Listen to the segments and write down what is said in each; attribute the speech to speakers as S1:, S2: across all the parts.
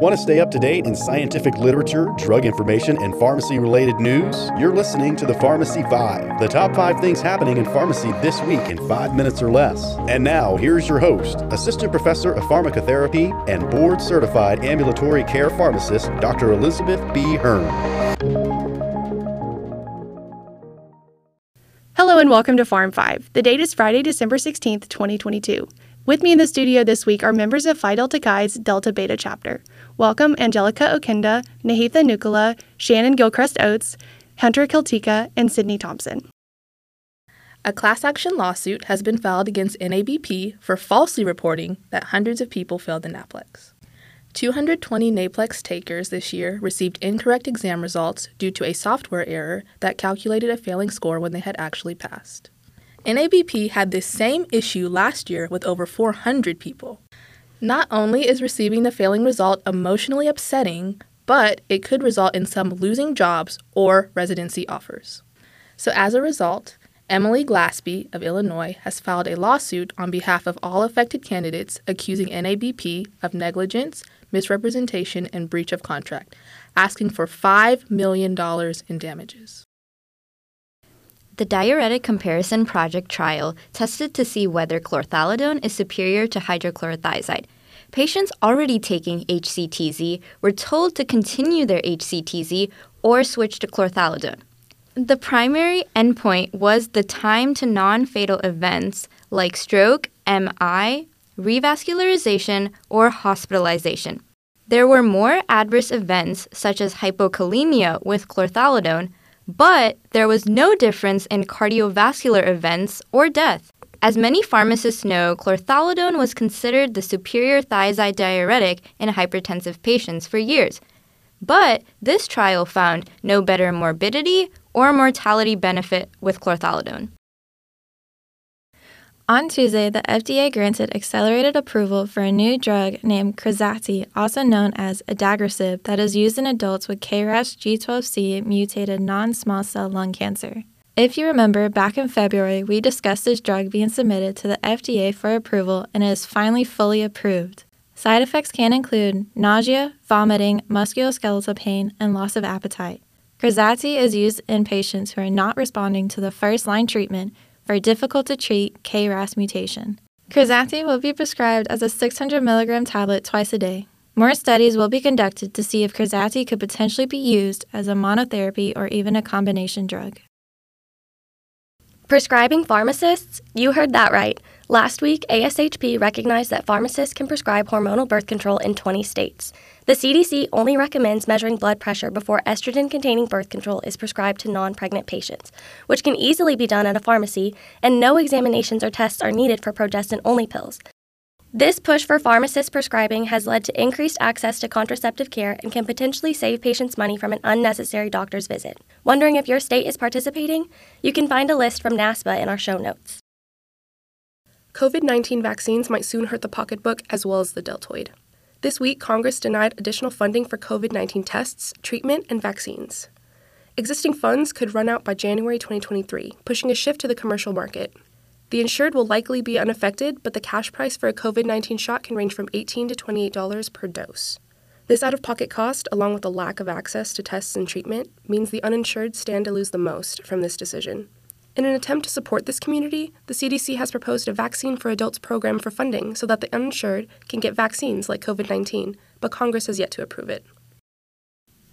S1: Want to stay up to date in scientific literature, drug information, and pharmacy related news? You're listening to the Pharmacy 5, the top five things happening in pharmacy this week in five minutes or less. And now, here's your host, Assistant Professor of Pharmacotherapy and Board Certified Ambulatory Care Pharmacist, Dr. Elizabeth B. Hearn.
S2: Hello and welcome to Pharm 5. The date is Friday, December 16th, 2022. With me in the studio this week are members of Phi Delta Chi's Delta Beta chapter. Welcome Angelica Okinda, Nihitha Nukala, Shannyn Gilchrist Oates, Hunter Kieltyka, and Sydney Thompson.
S3: A class action lawsuit has been filed against NABP for falsely reporting that hundreds of people failed the NAPLEX. 220 NAPLEX takers this year received incorrect exam results due to a software error that calculated a failing score when they had actually passed. NABP had this same issue last year with over 400 people. Not only is receiving the failing result emotionally upsetting, but it could result in some losing jobs or residency offers. So, as a result, Emily Glaspie of Illinois has filed a lawsuit on behalf of all affected candidates accusing NABP of negligence, misrepresentation, and breach of contract, asking for $5 million in damages.
S4: The diuretic comparison project trial tested to see whether chlorthalidone is superior to hydrochlorothiazide. Patients already taking HCTZ were told to continue their HCTZ or switch to chlorthalidone. The primary endpoint was the time to non fatal events like stroke, MI, revascularization, or hospitalization. There were more adverse events, such as hypokalemia with chlorthalidone, but there was no difference in cardiovascular events or death. As many pharmacists know, chlorthalidone was considered the superior thiazide diuretic in hypertensive patients for years. But this trial found no better morbidity or mortality benefit with chlorthalidone.
S5: On Tuesday, the FDA granted accelerated approval for a new drug named Krazati, also known as adagrasib, that is used in adults with KRAS G12C mutated non small cell lung cancer. If you remember, back in February, we discussed this drug being submitted to the FDA for approval and it is finally fully approved. Side effects can include nausea, vomiting, musculoskeletal pain, and loss of appetite. Krazati is used in patients who are not responding to the first line treatment for difficult to treat KRAS mutation. Krazati will be prescribed as a 600 milligram tablet twice a day. More studies will be conducted to see if Krazati could potentially be used as a monotherapy or even a combination drug.
S6: Prescribing pharmacists? You heard that right. Last week, ASHP recognized that pharmacists can prescribe hormonal birth control in 20 states. The CDC only recommends measuring blood pressure before estrogen containing birth control is prescribed to non pregnant patients, which can easily be done at a pharmacy, and no examinations or tests are needed for progestin only pills. This push for pharmacist prescribing has led to increased access to contraceptive care and can potentially save patients money from an unnecessary doctor's visit. Wondering if your state is participating? You can find a list from NASPA in our show notes.
S7: COVID 19 vaccines might soon hurt the pocketbook as well as the deltoid. This week, Congress denied additional funding for COVID 19 tests, treatment, and vaccines. Existing funds could run out by January 2023, pushing a shift to the commercial market. The insured will likely be unaffected, but the cash price for a COVID 19 shot can range from 18 to $28 per dose. This out of pocket cost, along with the lack of access to tests and treatment, means the uninsured stand to lose the most from this decision. In an attempt to support this community, the CDC has proposed a Vaccine for Adults program for funding so that the uninsured can get vaccines like COVID 19, but Congress has yet to approve it.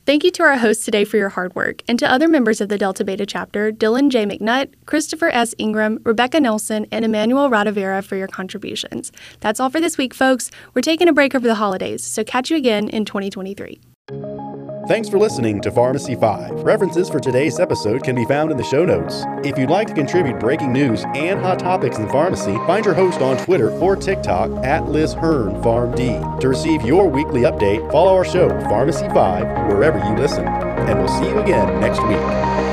S2: Thank you to our hosts today for your hard work, and to other members of the Delta Beta chapter, Dylan J. McNutt, Kristopher S. Ingram, Rebecca Nelson, and Emmanuel Rodivera for your contributions. That's all for this week, folks. We're taking a break over the holidays, so catch you again in 2023.
S1: Thanks for listening to Pharmacy 5. References for today's episode can be found in the show notes. If you'd like to contribute breaking news and hot topics in pharmacy, find your host on Twitter or TikTok at Liz Hearn PharmD. To receive your weekly update, follow our show, Pharmacy 5, wherever you listen. And we'll see you again next week.